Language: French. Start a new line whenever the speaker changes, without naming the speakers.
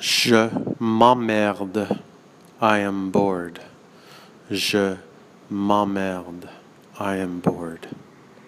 Je m'emmerde. I am bored. Je m'emmerde. I am bored.